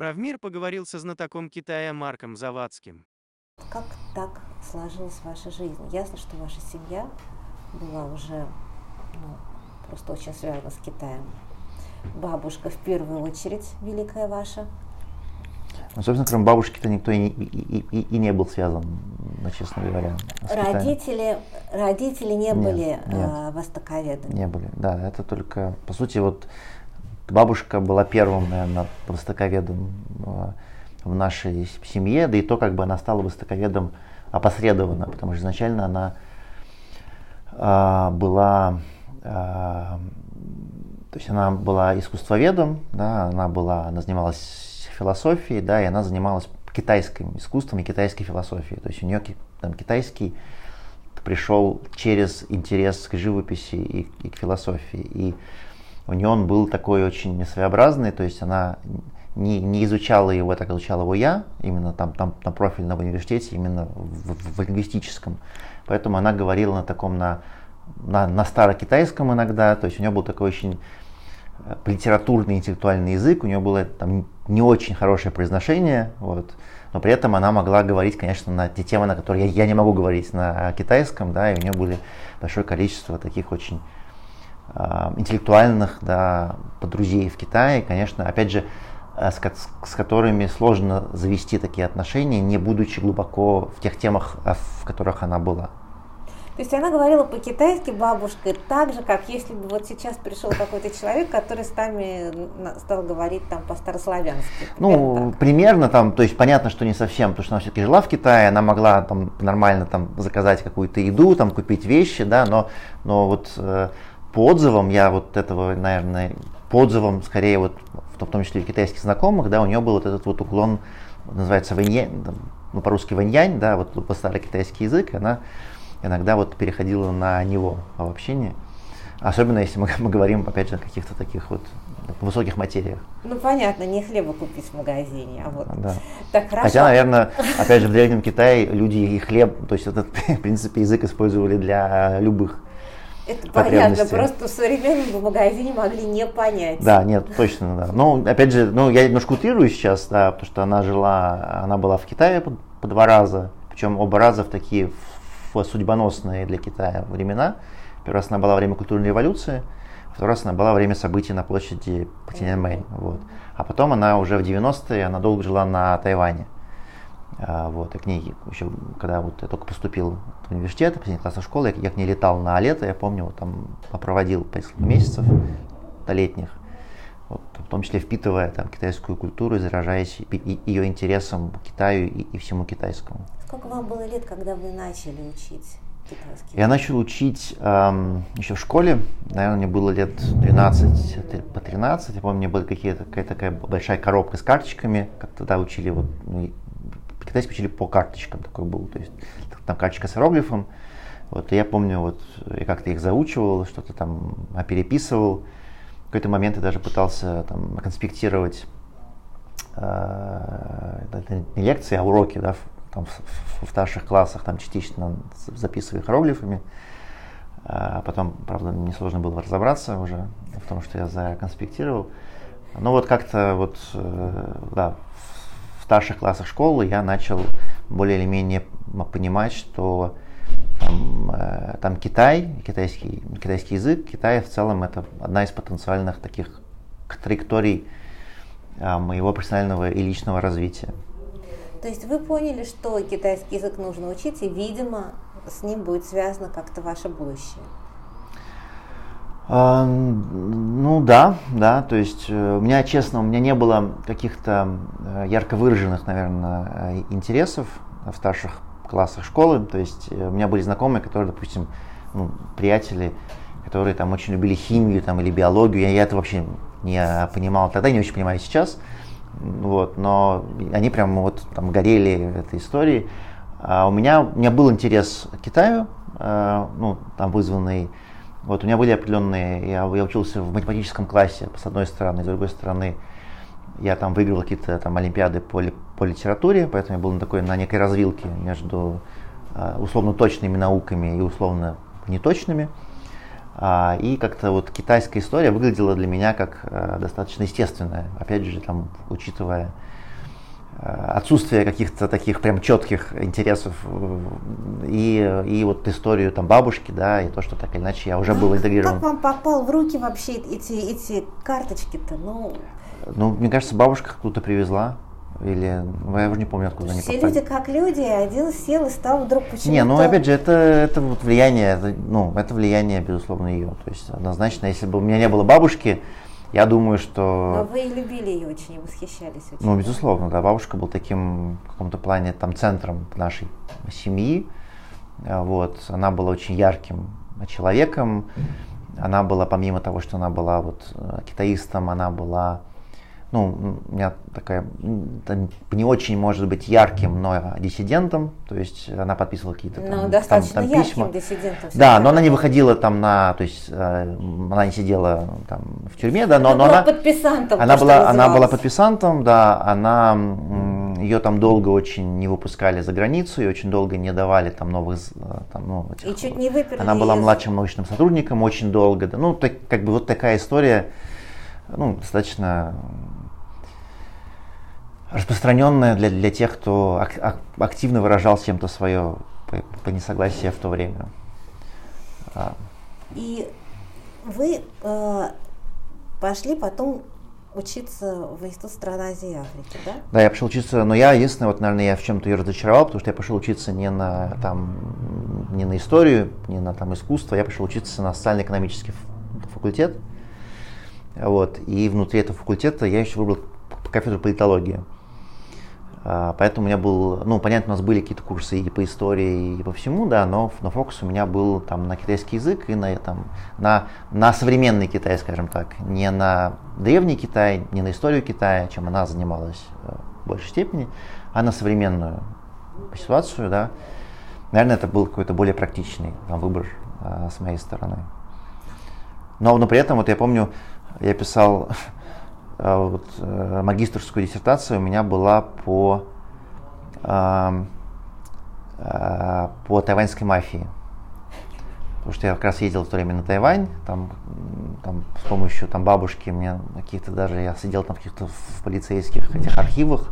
Правмир поговорил со знатоком Китая Марком Завадским. Как так сложилась ваша жизнь? Ясно, что ваша семья была уже ну, просто очень связана с Китаем. Бабушка в первую очередь, великая ваша. Ну, собственно, кроме бабушки-то никто и, и, и, и не был связан, ну, честно говоря. Родители, родители не нет, были нет, э, востоковедами? Не были, да. Это только, по сути, вот бабушка была первым, наверное, востоковедом э, в нашей семье, да и то, как бы она стала востоковедом опосредованно, потому что изначально она э, была э, то есть она была искусствоведом, да, она была, она занималась философией, да, и она занималась китайским искусством и китайской философией. То есть у нее там, китайский пришел через интерес к живописи и, и к философии. И у нее он был такой очень своеобразный, то есть она не, не изучала его так, изучала его я, именно там, там на профильном университете, именно в, в, в лингвистическом. Поэтому она говорила на таком, на, на, на старокитайском иногда, то есть у нее был такой очень Э, литературный интеллектуальный язык, у нее было там не очень хорошее произношение, вот, но при этом она могла говорить, конечно, на те темы, на которые я, я не могу говорить на китайском, да, и у нее были большое количество таких очень интеллектуальных, да, друзей в Китае, конечно, опять же, э, с, с которыми сложно завести такие отношения, не будучи глубоко в тех темах, э, в которых она была. То есть она говорила по-китайски бабушка так же, как если бы вот сейчас пришел какой-то человек, который с нами стал говорить там по-старославянски. Ну, так. примерно там, то есть понятно, что не совсем, потому что она все-таки жила в Китае, она могла там нормально там заказать какую-то еду, там купить вещи, да, но, но вот э, по отзывам я вот этого, наверное, по отзывам скорее вот в том числе и китайских знакомых, да, у нее был вот этот вот уклон, называется вэньянь, ну по-русски вэньянь, да, вот по старый китайский язык, она иногда вот переходила на него в общении. Особенно если мы, мы говорим, опять же, о каких-то таких вот высоких материях. Ну, понятно, не хлеба купить в магазине, а вот. Да. Так, хорошо. Хотя, наверное, опять же, в Древнем Китае люди и хлеб, то есть этот, в принципе, язык использовали для любых это понятно, просто в современном магазине могли не понять. Да, нет, точно, да. Ну, опять же, ну, я немножко утрирую сейчас, да, потому что она жила, она была в Китае по, по два раза, причем оба раза в такие в судьбоносные для Китая времена. Первый раз она была во время культурной революции, второй раз она была во время событий на площади Тяньаньмэнь. Вот. А потом она уже в 90-е, она долго жила на Тайване. А, вот, и к ней еще, когда вот я только поступил в университет, последний класс школы, я, я к ней летал на лето, я помню, вот, там проводил несколько месяцев до летних, вот, в том числе впитывая там, китайскую культуру и заражаясь ее интересом к Китаю и, и всему китайскому. Сколько вам было лет, когда вы начали учить китайский? Я начал учить эм, еще в школе, наверное, мне было лет 12 по 13. Я помню, мне была какая-то такая большая коробка с карточками, как тогда учили, вот, ну, китайский учили по карточкам такой был, то есть там карточка с иероглифом. Вот, и я помню, вот я как-то их заучивал, что-то там переписывал. В какой-то момент я даже пытался там конспектировать э, не лекции, а уроки, да, там, в, в старших классах там частично записываю иероглифами. А потом, правда, мне сложно было разобраться уже в том, что я законспектировал. Но вот как-то вот, э, да, в старших классах школы я начал более или менее понимать, что там, э, там Китай, китайский, китайский язык, Китай в целом это одна из потенциальных таких траекторий а, моего профессионального и личного развития. То есть вы поняли, что китайский язык нужно учить, и, видимо, с ним будет связано как-то ваше будущее. А, ну да, да, то есть э, у меня, честно, у меня не было каких-то э, ярко выраженных, наверное, э, интересов в старших классах школы. То есть у меня были знакомые, которые, допустим, ну, приятели, которые там очень любили химию там, или биологию. Я, я это вообще не понимал тогда, не очень понимаю сейчас. Вот, но они прям вот там горели этой историей. А у меня, у меня был интерес к Китаю, ну, там вызванный, вот у меня были определенные, я, я учился в математическом классе, с одной стороны, с другой стороны, я там выиграл какие-то там олимпиады по, по литературе, поэтому я был на такой, на некой развилке между э, условно точными науками и условно неточными. А, и как-то вот китайская история выглядела для меня как а, достаточно естественная, опять же, там, учитывая а, отсутствие каких-то таких прям четких интересов и, и вот историю там бабушки, да, и то, что так или иначе я уже был интегрирован. Как вам попал в руки вообще эти, эти карточки-то? Ну, ну, мне кажется, бабушка кто-то привезла. Или, ну, я уже не помню, откуда они все попали. люди как люди, один сел и стал вдруг почему-то... Не, ну опять же, это, это вот влияние, это, ну, это влияние, безусловно, ее. То есть однозначно, если бы у меня не было бабушки, я думаю, что... Но вы и любили ее очень, и восхищались очень. Ну, безусловно, да, бабушка был таким, в каком-то плане, там, центром нашей семьи. А, вот, она была очень ярким человеком. Она была, помимо того, что она была вот э, китаистом, она была ну, у меня такая, не очень, может быть, ярким, но диссидентом, то есть она подписывала какие-то ну, там, достаточно там, там письма. диссидентом. Да, но она не выходила там на, то есть э, она не сидела там в тюрьме, да, но, она но была она, подписантом. она была, она была подписантом, да, она ее там долго очень не выпускали за границу и очень долго не давали там новых, э, там, ну, этих, И чуть не выперли она была из- младшим научным сотрудником очень долго, да, ну, так, как бы вот такая история, ну, достаточно распространенная для, для тех, кто ак- ак- активно выражал чем-то свое по, по несогласие в то время. А, И вы э, пошли потом учиться в Институт стран Азии и Африки, да? Да, я пошел учиться, но я, единственное, вот, наверное, я в чем-то ее разочаровал, потому что я пошел учиться не на, там, не на историю, не на там, искусство, я пошел учиться на социально-экономический факультет. Вот, и внутри этого факультета я еще выбрал кафедру политологии. А, Поэтому у меня был, ну, понятно, у нас были какие-то курсы и по истории, и по всему, да, но, но фокус у меня был там на китайский язык и на, там, на, на современный Китай, скажем так, не на древний Китай, не на историю Китая, чем она занималась э, в большей степени, а на современную ситуацию, да. Наверное, это был какой-то более практичный там, выбор э, с моей стороны. Но, но при этом, вот я помню, я писал вот, э, магистрскую диссертацию, у меня была по, э, по тайваньской мафии. Потому что я как раз ездил в то время на Тайвань, там, там с помощью там, бабушки мне каких-то даже, я сидел там в каких-то в полицейских этих архивах,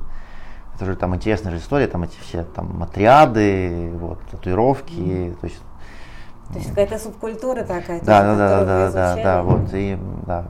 это же там интересная же история, там эти все там отряды, вот, татуировки, то есть То есть какая-то субкультура такая. да, да, да, да, да, да, вот, и, да.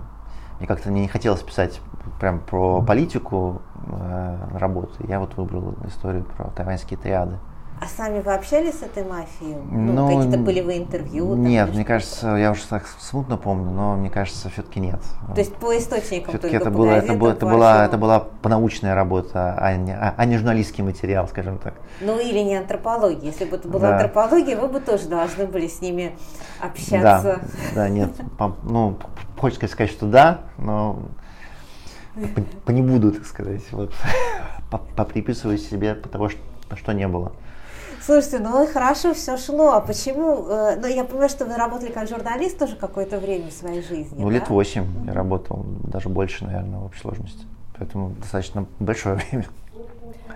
Мне как-то не хотелось писать прям про политику э, работы. Я вот выбрал историю про тайваньские триады. А сами вы общались с этой мафией? Ну, Ну, какие-то полевые интервью? там, Нет, или мне кажется, я уже так смутно помню, но мне кажется, все-таки нет. То есть по источникам все-таки только это было, это, газетам, было, это была, это была научная работа, а не, а, а не журналистский материал, скажем так. Ну или не антропология. Если бы это была Да. антропология, вы бы тоже должны были с ними Да, общаться. да, нет, пом- ну, хочется сказать, что да, но по, по не буду, так сказать, вот, по- поприписываю себе того, что, что не было. Слушайте, ну хорошо все шло. А почему? э, Ну, я понимаю, что вы работали как журналист тоже какое-то время в своей жизни. Ну, да? лет восемь я работал, даже больше, наверное, в общей сложности. Поэтому достаточно большое время.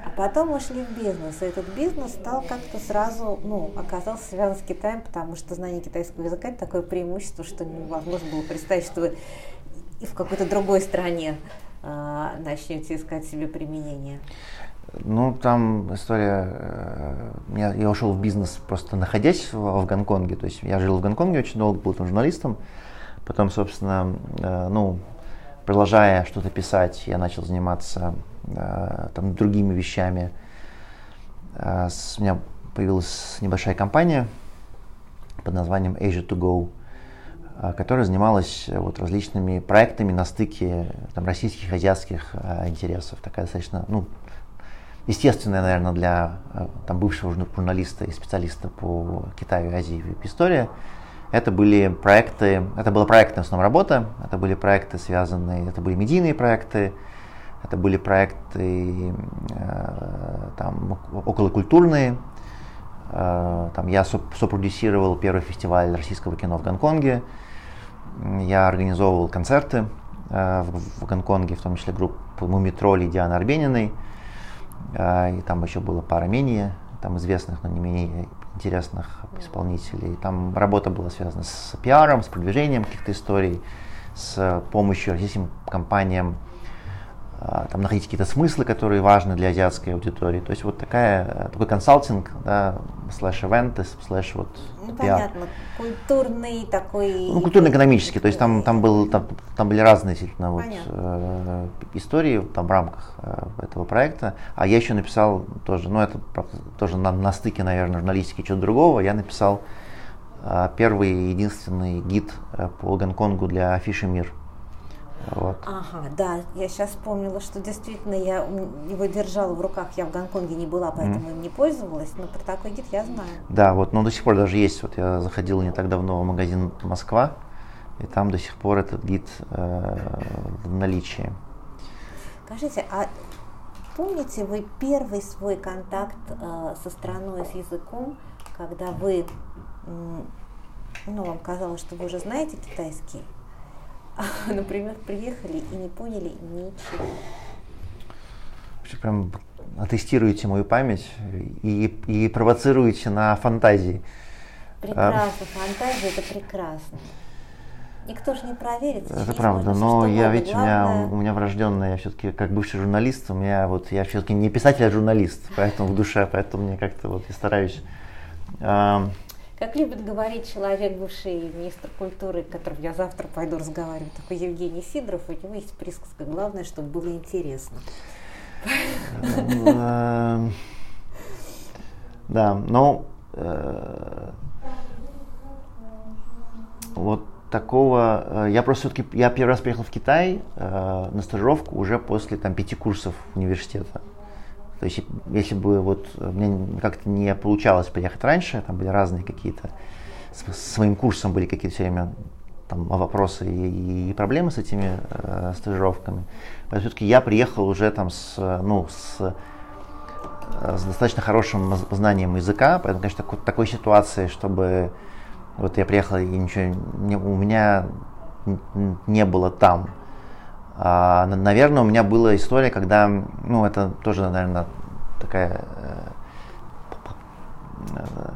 А потом ушли в бизнес. И этот бизнес стал как-то сразу, ну, оказался связан с Китаем, потому что знание китайского языка это такое преимущество, что невозможно было представить, что вы и в какой-то другой стране а, начнете искать себе применение. Ну, там история... э, Я, я ушел в бизнес просто находясь в, в Гонконге. То есть я жил в Гонконге очень долго, был там журналистом. Потом, собственно, э, ну, продолжая что-то писать, я начал заниматься э, там другими вещами. Э, с- у меня появилась небольшая компания под названием Asia to Go, э, которая занималась э, вот различными проектами на стыке там, российских, азиатских э, интересов. Такая достаточно, ну, естественная, наверное, для э, там, бывшего журна- журналиста и специалиста по Китаю, Азии и истории. Это были проекты, это была проектная в основном работа, это были проекты связанные, это были медийные проекты, это были проекты э, там, околокультурные. Э, там, я соп- сопродюсировал первый фестиваль российского кино в Гонконге. Я организовывал концерты э, в, в Гонконге, в том числе группу Мумитроли Дианы Арбениной. И там еще было пара менее там известных, но не менее интересных исполнителей. Там работа была связана с пиаром, с продвижением каких-то историй, с помощью российским компаниям а, там находить какие-то смыслы, которые важны для азиатской аудитории. То есть вот такая, такой консалтинг, да, слэш ивенты, слэш вот Ну, пиар. понятно, культурный такой... Ну, культурно-экономический, то есть там, там, был, там, там были разные действительно вот, э, истории там, в рамках э, этого проекта. А я еще написал тоже, ну это тоже на, на стыке, наверное, журналистики чего-то другого, я написал э, первый единственный гид э, по Гонконгу для афиши «Мир». Вот. Ага, да, я сейчас вспомнила, что действительно я его держала в руках, я в Гонконге не была, поэтому им не пользовалась, но про такой гид я знаю. Да, вот, но до сих пор даже есть. Вот я заходил не так давно в магазин Москва, и там до сих пор этот гид э, в наличии. Скажите, а помните вы первый свой контакт э, со страной, с языком, когда вы, м, ну, вам казалось, что вы уже знаете китайский, например, приехали и не поняли ничего? Вообще Прям тестируете мою память и, и провоцируете на фантазии. Прекрасно, фантазия это прекрасно. Никто же не проверит. Это правда, можно но я, угодно. видите, у меня, Главное- у меня врожденная, я все-таки как бывший журналист, у меня вот, я все-таки не писатель, а журналист, поэтому в душе, поэтому мне как-то вот я стараюсь. Как любит говорить человек, бывший министр культуры, которым я завтра пойду разговаривать, такой Евгений Сидоров, у него есть присказка, главное, чтобы было интересно. Эм, Да, ну, э, вот такого, э, я просто все-таки, я первый раз приехал в Китай э, на стажировку уже после там пяти курсов университета. То есть, если бы вот э, мне как-то не получалось приехать раньше, там были разные какие-то, с, своим курсом были какие-то все время там вопросы и, и проблемы с этими э, стажировками. Поэтому все-таки я приехал уже там с, ну, с э, с достаточно хорошим знанием языка, поэтому, конечно, такой, такой ситуации, чтобы вот я приехал и ничего не- у меня не было там. А, на- наверное, у меня была история, когда, ну, это тоже, наверное, такая э, п- п- э,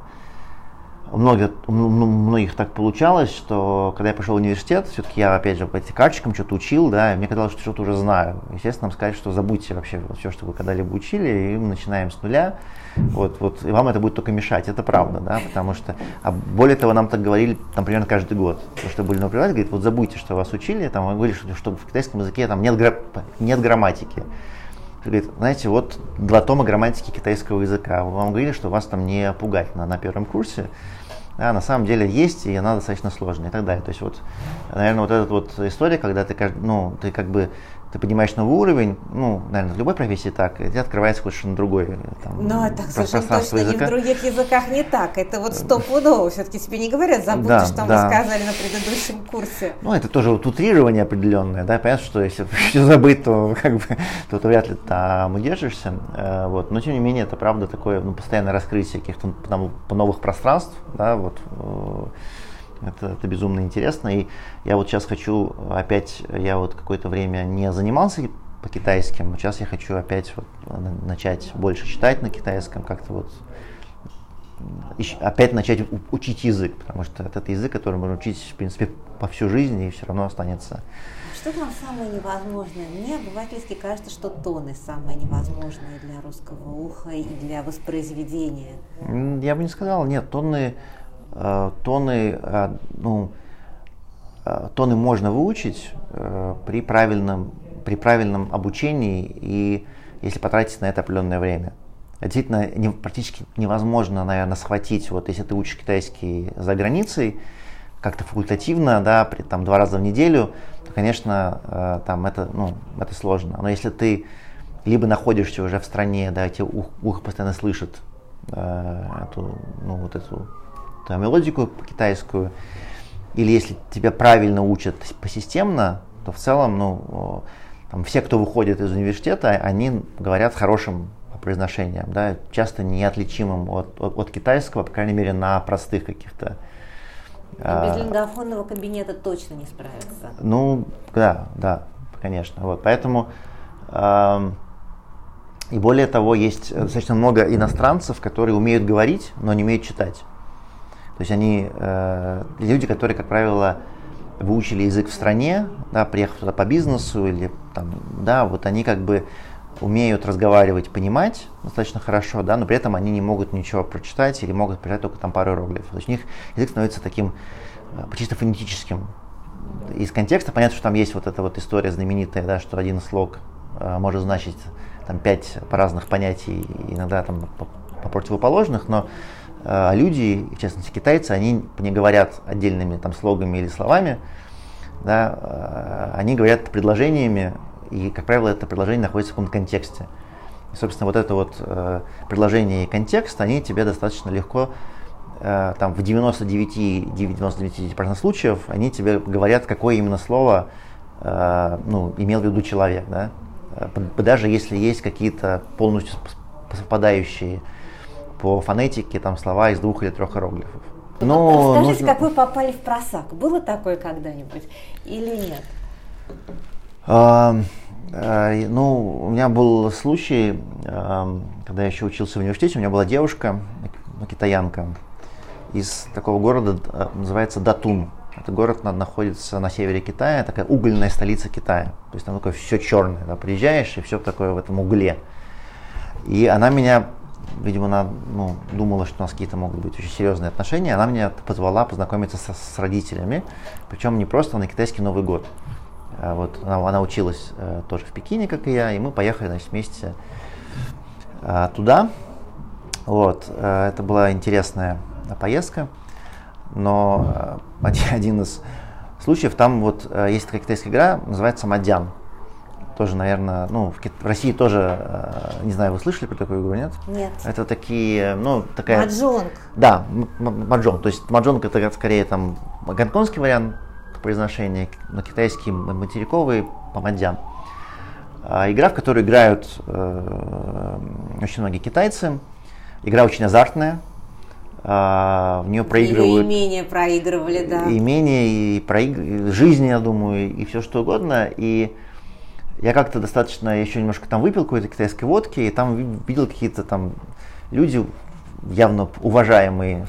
у многих, у м- у многих так получалось, что когда я пошел в университет, все-таки я, опять же, по этим карточкам что-то учил, да, и мне казалось, что что-то уже знаю. Естественно, нам сказали, что забудьте вообще все, что вы когда-либо учили, и мы начинаем с нуля. Вот, вот, и вам это будет только мешать, это правда, да, потому что, а более того, нам так говорили, там, примерно каждый год, потому что были на преподаватель, говорит, вот забудьте, что вас учили, там, говорили, что, что в китайском языке там нет, гра- нет грамматики. Говорит, знаете, вот два тома грамматики китайского языка. Вам говорили, что вас там не пугать на, на первом курсе. Да, на самом деле есть, и она достаточно сложная и так далее. То есть вот, наверное, вот эта вот история, когда ты, ну, ты как бы ты поднимаешь новый уровень, ну, наверное, в любой профессии так, и тебе открывается совершенно другой там, Ну, а так про- совершенно точно, и в языка. других языках не так. Это вот стопудово. Все-таки тебе не говорят, забудьте, Да, что да. мы сказали на предыдущем курсе. Ну, это тоже вот утрирование определенное, да, понятно, что если все забыть, то как бы, то ты вряд ли там удержишься, э, вот, но тем не менее это правда такое, ну, постоянное раскрытие каких-то там, новых пространств, да, вот, э, это, это безумно интересно, и я вот сейчас хочу опять, я вот какое-то время не занимался по китайским, но сейчас я хочу опять вот на- начать больше читать на китайском, как-то вот опять начать учить язык, потому что это язык, который можно учить, в принципе, по всю жизнь и все равно останется. Что там самое невозможное? Мне обывательски кажется, что тоны самое невозможное для русского уха и для воспроизведения. Я бы не сказал, нет, тонны, тонны, э, ну, тонны можно выучить при правильном, при правильном обучении и если потратить на это определенное время. Действительно, не- практически невозможно, наверное, схватить, вот если ты учишь китайский за границей, как-то факультативно, да, при, там два раза в неделю, то, конечно, э, там это, ну, это сложно. Но если ты либо находишься уже в стране, да, тебе ух- ухо постоянно слышит э, эту, ну, вот эту мелодику китайскую, или если тебя правильно учат посистемно, то в целом, ну, там, все, кто выходит из университета, они говорят хорошим произношением, да, часто неотличимым от, от, от китайского, по крайней мере, на простых каких-то а, без лингофонного кабинета точно не справится. ну, да, да, конечно. Вот, поэтому, эм, И более того, есть достаточно много иностранцев, которые умеют говорить, но не умеют читать. То есть они э, люди, которые, как правило, выучили язык в стране, да, приехав туда по бизнесу или там, да, вот они как бы умеют разговаривать, понимать достаточно хорошо, да, но при этом они не могут ничего прочитать или могут прочитать только там пару иероглифов. То есть у них язык становится таким э, чисто фонетическим. Из контекста понятно, что там есть вот эта вот история знаменитая, да, что один слог э, может значить там пять разных понятий, иногда там по, по противоположных, но э, люди, в частности китайцы, они не говорят отдельными там слогами или словами, да, э, они говорят предложениями, и, как правило, это предложение находится в каком-то контексте. И, собственно, вот это вот э, предложение и контекст, они тебе достаточно легко, э, там, в 99-99% случаев, они тебе говорят, какое именно слово э, ну, имел в виду человек, да? Э, даже если есть какие-то полностью совпадающие по фонетике там слова из двух или трех иероглифов. Но Расскажите, нужно... как вы попали в просак? Было такое когда-нибудь или нет? А, а, ну, у меня был случай, а, когда я еще учился в университете, у меня была девушка, китаянка, из такого города, называется Датун. Это город находится на севере Китая, такая угольная столица Китая. То есть там такое все черное. Да, приезжаешь и все такое в этом угле. И она меня, видимо, она ну, думала, что у нас какие-то могут быть очень серьезные отношения. Она меня позвала познакомиться со, с родителями. Причем не просто на китайский Новый год. А вот она, она училась э, тоже в Пекине, как и я, и мы поехали значит, вместе э, туда. Вот, э, это была интересная поездка, но один, из случаев, там вот есть такая китайская игра, называется Мадян. Тоже, наверное, ну, в, в России тоже, э, не знаю, вы слышали про такую игру, нет? Нет. Это такие, ну, такая... Маджонг. Да, маджонг. То есть маджонг это скорее там гонконгский вариант произношения, на китайский материковый помадян. А, игра, в которую играют э, очень многие китайцы. Игра очень азартная. Э, в нее проигрывают... Или имение проигрывали, да. Имение, и проиг... жизнь, я думаю, и все что угодно. И я как-то достаточно еще немножко там выпил какой-то китайской водки, и там видел какие-то там люди явно уважаемые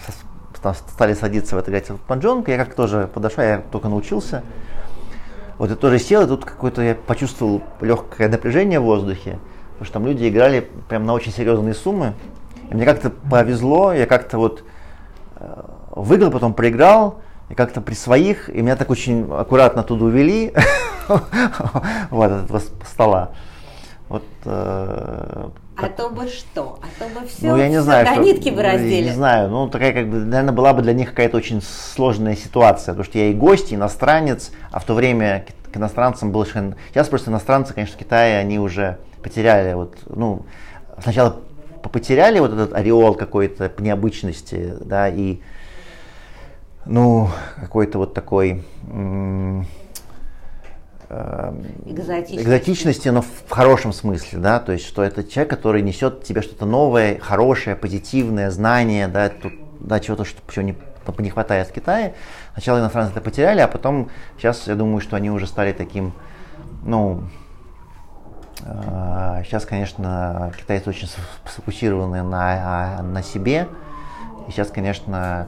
стали садиться в это играть в панджонг, я как тоже подошел, я только научился. Вот я тоже сел, и тут какое-то я почувствовал легкое напряжение в воздухе, потому что там люди играли прям на очень серьезные суммы. И мне как-то повезло, я как-то вот э, выиграл, потом проиграл, и как-то при своих, и меня так очень аккуратно туда увели, вот этого стола. Вот э, а то бы что? А то бы все, ну, я не знаю, до что, нитки бы раздели. Не знаю, ну такая как бы, наверное, была бы для них какая-то очень сложная ситуация, потому что я и гость, и иностранец, а в то время к иностранцам был совершенно... Сейчас просто иностранцы, конечно, в Китае, они уже потеряли, вот, ну, сначала потеряли вот этот ореол какой-то необычности, да, и, ну, какой-то вот такой... М- экзотичности. экзотичности, но в хорошем смысле, да, то есть что это человек, который несет тебе что-то новое, хорошее, позитивное, знание, да, тут, да, чего-то, что чего не, не хватает в Китае. Сначала иностранцы это потеряли, а потом сейчас я думаю, что они уже стали таким, ну, э, сейчас, конечно, китайцы очень сфокусированы на, на себе, и сейчас, конечно,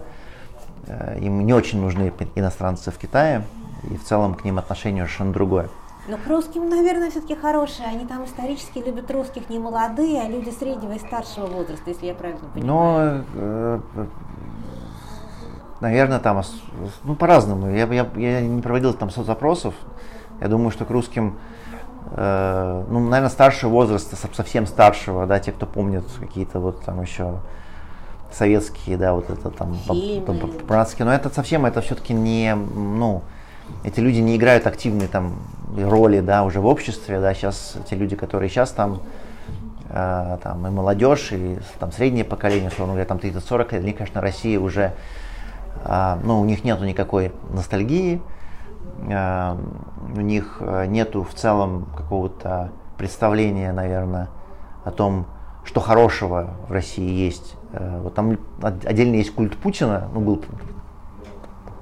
э, им не очень нужны иностранцы в Китае, и в целом к ним отношение совершенно другое. Но к русским, наверное, все-таки хорошие. Они там исторически любят русских не молодые, а люди среднего и старшего возраста, если я правильно понимаю. Ну, э, наверное, там ну, по-разному. Я, я, я не проводил там соцопросов. Я думаю, что к русским, э, ну, наверное, старшего возраста, совсем старшего, да, те, кто помнит какие-то вот там еще советские, да, вот это там, братские. Но это совсем, это все-таки не, ну, эти люди не играют активные там роли, да, уже в обществе, да, сейчас те люди, которые сейчас там, э, там и молодежь, и там среднее поколение, условно говоря, там 30-40 лет, них, конечно, Россия уже, э, ну, у них нету никакой ностальгии, э, у них э, нету в целом какого-то представления, наверное, о том, что хорошего в России есть. Э, вот там отдельно есть культ Путина, ну, был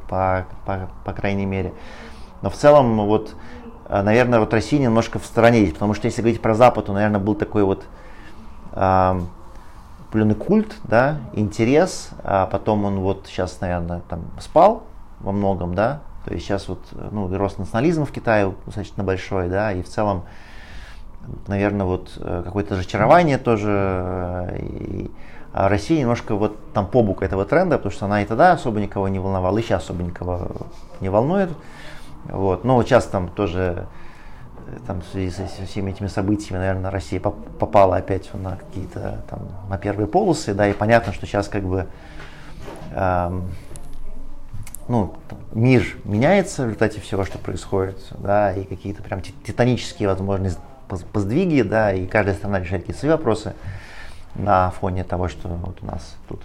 по, по, по крайней мере. Но в целом, вот, э, наверное, вот Россия немножко в стороне есть, потому что если говорить про Запад, то, наверное, был такой вот э, культ, да, интерес, а потом он вот сейчас, наверное, там спал во многом, да, то есть сейчас вот, ну, рост национализма в Китае достаточно большой, да, и в целом, наверное, вот э, какое-то разочарование тоже, э, и, Россия немножко вот там побук этого тренда, потому что она и тогда особо никого не волновала, и сейчас особо никого не волнует, вот, но сейчас там тоже там, в связи со, всеми этими событиями, наверное, Россия попала опять на какие-то там на первые полосы, да, и понятно, что сейчас как бы эм, ну, мир меняется в результате всего, что происходит, да, и какие-то прям титанические, возможно, поздвиги, да, и каждая страна решает какие-то свои вопросы на фоне того, что вот у нас тут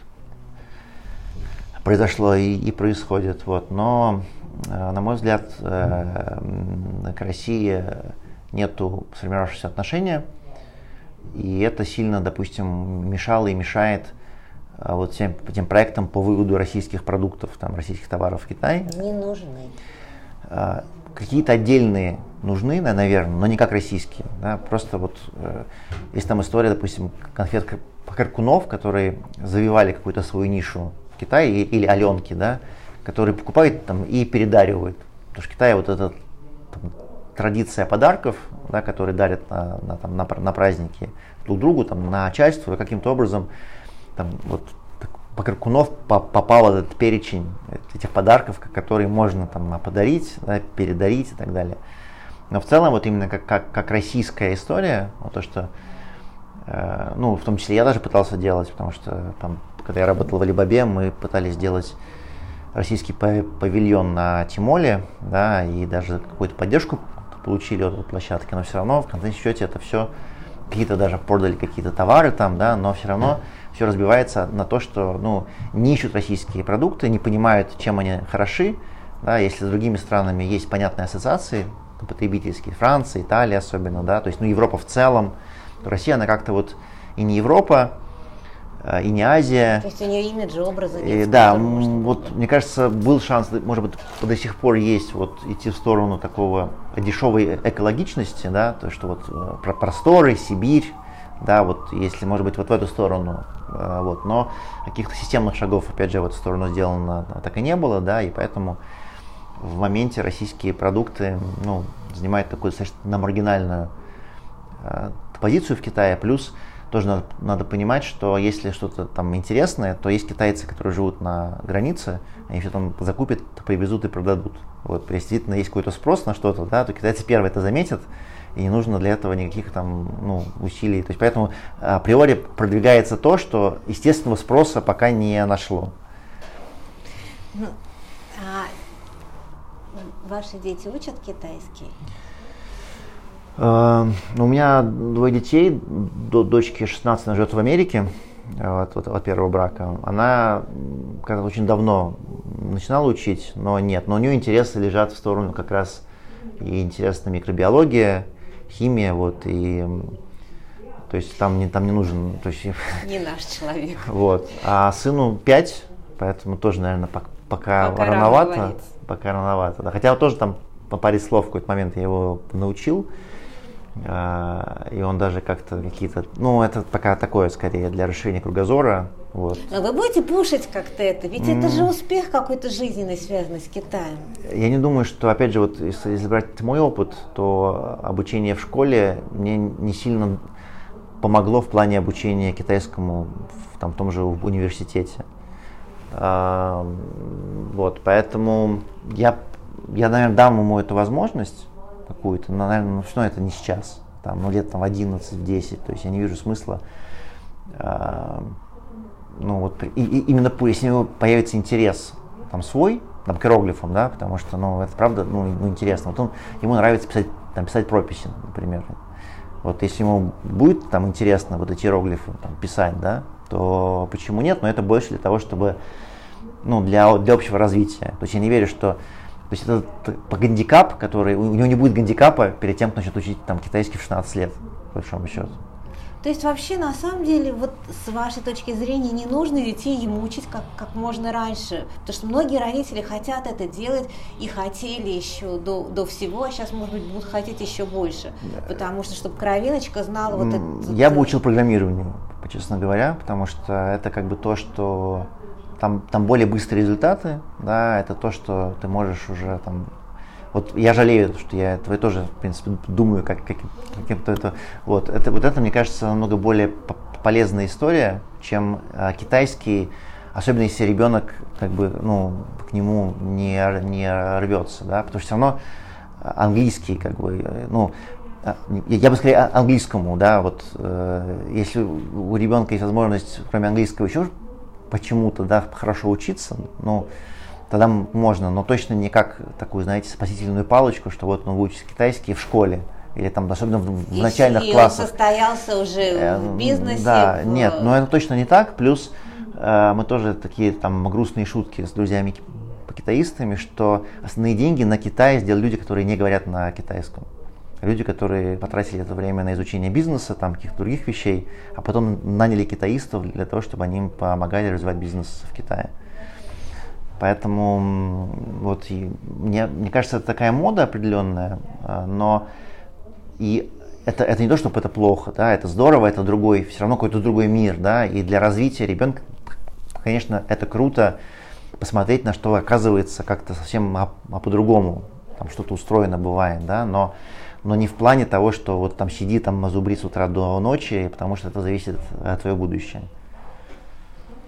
произошло и, и происходит, вот, но Э, на мой взгляд, э, к России нету сформировавшегося отношения, и это сильно, допустим, мешало и мешает э, вот всем этим проектам по выводу российских продуктов, там, российских товаров в Китай. Не нужны. Какие-то отдельные нужны, наверное, но не как российские. Да? Просто вот есть там история, допустим, конфет Каркунов, которые завивали какую-то свою нишу в Китае, или Аленки, да, которые покупают там, и передаривают. Потому что в Китае вот эта там, традиция подарков, да, которые дарят на, на, там, на, на праздники друг другу, там, на начальство, каким-то образом там, вот, Покаркунов попал в этот перечень этих подарков, которые можно там, подарить, да, передарить и так далее. Но в целом, вот именно как, как, как российская история, вот то, что, э, ну, в том числе я даже пытался делать, потому что там, когда я работал в Алибабе, мы пытались сделать российский павильон на Тимоле, да, и даже какую-то поддержку получили от площадки, но все равно в конце счете это все какие-то даже продали какие-то товары там, да, но все равно все разбивается на то, что ну, не ищут российские продукты, не понимают, чем они хороши, да, если с другими странами есть понятные ассоциации потребительские, Франция, Италия особенно, да, то есть ну, Европа в целом, Россия, она как-то вот и не Европа, Э, и не Азия. То есть у нее имиджа, образа нет. И, да, вот мне кажется, был шанс, может быть, до сих пор есть вот идти в сторону такого дешевой экологичности, да, то что вот э, про просторы, Сибирь, да, вот если, может быть, вот в эту сторону, э, вот, но каких-то системных шагов, опять же, в эту сторону сделано так и не было, да, и поэтому в моменте российские продукты, ну, занимают такую достаточно маргинальную позицию в Китае, плюс тоже надо, надо понимать, что если что-то там интересное, то есть китайцы, которые живут на границе, они все там закупят, привезут и продадут. Вот, действительно есть какой-то спрос на что-то, да, то китайцы первые это заметят, и не нужно для этого никаких там ну, усилий. То есть поэтому априори продвигается то, что естественного спроса пока не нашло. Ну, а ваши дети учат китайский? Э, у меня двое детей, дочке 16, она живет в Америке от, от, от первого брака. Она когда очень давно начинала учить, но нет. Но у нее интересы лежат в сторону как раз и интересна микробиология, химия, вот, и то есть там не, там не нужен... То есть, не наш человек. Вот. А сыну 5, поэтому тоже, наверное, пока, пока, рановато. Пока рановато. Да. Хотя вот тоже там по паре слов в какой-то момент я его научил. А, и он даже как-то какие-то, ну это пока такое скорее для расширения кругозора. Вот. А вы будете пушить как-то это? Ведь mm. это же успех какой-то жизненный, связанный с Китаем. Я не думаю, что, опять же, вот если, если брать мой опыт, то обучение в школе мне не сильно помогло в плане обучения китайскому в, там, в том же университете. Вот, поэтому я, я, наверное, дам ему эту возможность, какую-то, но, наверное, ну, что это не сейчас, там, ну, лет там 11-10, то есть я не вижу смысла, ну, вот, и, и именно если у него появится интерес там свой, там, к иероглифам, да, потому что, ну, это правда, ну, ну интересно, вот он, ему нравится писать, там, писать прописи, например, вот если ему будет там интересно вот эти иероглифы там, писать, да, то почему нет? Но это больше для того, чтобы, ну, для, для общего развития. То есть я не верю, что то есть это по гандикап, который, у него не будет гандикапа перед тем, кто начнет учить там, китайский в 16 лет, по большому счету. То есть вообще на самом деле вот с вашей точки зрения не нужно детей ему учить как, как можно раньше, потому что многие родители хотят это делать и хотели еще до, до всего, а сейчас может быть будут хотеть еще больше, потому что чтобы кровиночка знала вот это. Я бы учил программированию, честно говоря, потому что это как бы то, что там, там более быстрые результаты, да, это то, что ты можешь уже там вот я жалею, что я этого тоже, в принципе, думаю, как, как каким-то это. Вот это, вот это, мне кажется, намного более полезная история, чем а, китайский, особенно если ребенок, как бы, ну, к нему не, не рвется, да, потому что все равно английский, как бы, ну, я бы сказал английскому, да, вот, э, если у ребенка есть возможность, кроме английского, еще почему-то, да, хорошо учиться, ну, тогда можно, но точно не как такую, знаете, спасительную палочку, что вот он выучит китайский в школе или там особенно в, в начальных и классах. он состоялся уже э, в бизнесе. Да, в... нет, но это точно не так. Плюс э, мы тоже такие там грустные шутки с друзьями по китаистами, что основные деньги на Китае сделали люди, которые не говорят на китайском. Люди, которые потратили это время на изучение бизнеса, там каких-то других вещей, а потом наняли китаистов для того, чтобы они им помогали развивать бизнес в Китае. Поэтому вот и мне, мне кажется, это такая мода определенная, а, но и это, это не то, чтобы это плохо, да, это здорово, это другой, все равно какой-то другой мир, да, и для развития ребенка, конечно, это круто посмотреть, на что оказывается как-то совсем а, а по-другому, там что-то устроено бывает, да, но, но не в плане того, что вот там сиди там зубри с утра до ночи, потому что это зависит от твоего будущего.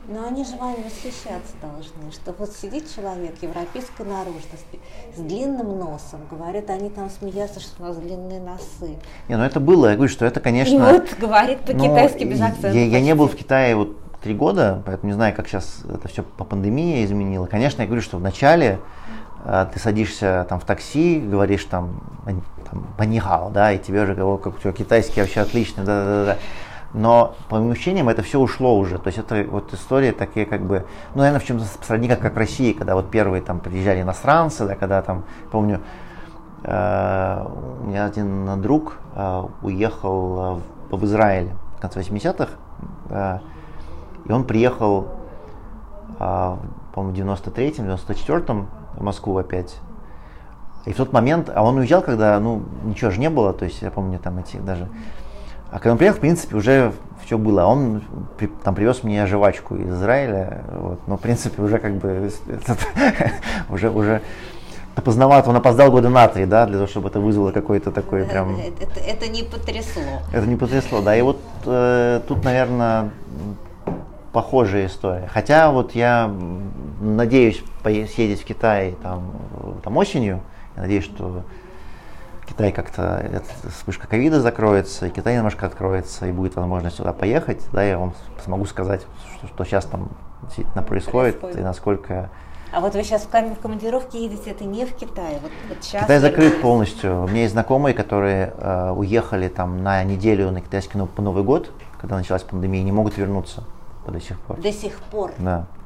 Но они же вами восхищаться должны, что вот сидит человек европейской наружности с длинным носом, говорят, они там смеются, что у нас длинные носы. Не, ну это было, я говорю, что это, конечно... И вот говорит по-китайски без акцента. Я, я не был в Китае вот три года, поэтому не знаю, как сейчас это все по пандемии изменило. Конечно, я говорю, что вначале э, ты садишься там в такси, говоришь там, там банихао, да, и тебе уже говорят, как у тебя китайский вообще отличный, да-да-да. Но по моим ощущениям это все ушло уже. То есть это вот история такие как бы, ну, наверное, в чем-то сродни как, как в России, когда вот первые там приезжали иностранцы, да, когда там, помню, э, у меня один друг э, уехал в, в Израиль в конце 80-х, э, и он приехал, э, по-моему, в 93-м, 94-м в Москву опять. И в тот момент, а он уезжал, когда, ну, ничего же не было, то есть я помню там эти даже а когда он приехал, в принципе, уже все было. Он там привез мне жвачку из Израиля, вот, но, в принципе, уже как бы уже, уже поздновато, он опоздал года на три, да, для того, чтобы это вызвало какой-то такой прям... Это, это не потрясло. Это не потрясло, да, и вот э, тут, наверное, похожая история. Хотя вот я надеюсь съездить в Китай там, там осенью, я надеюсь, что Китай как-то, вспышка ковида закроется, и Китай немножко откроется, и будет возможность сюда поехать, да, я вам смогу сказать, что, что сейчас там действительно происходит, происходит, и насколько... А вот вы сейчас в командировке едете, это не в Китае? Вот, вот сейчас Китай закрыт полностью. У меня есть знакомые, которые э, уехали там на неделю на китайский Новый год, когда началась пандемия, и не могут вернуться до сих пор. До сих пор? Да.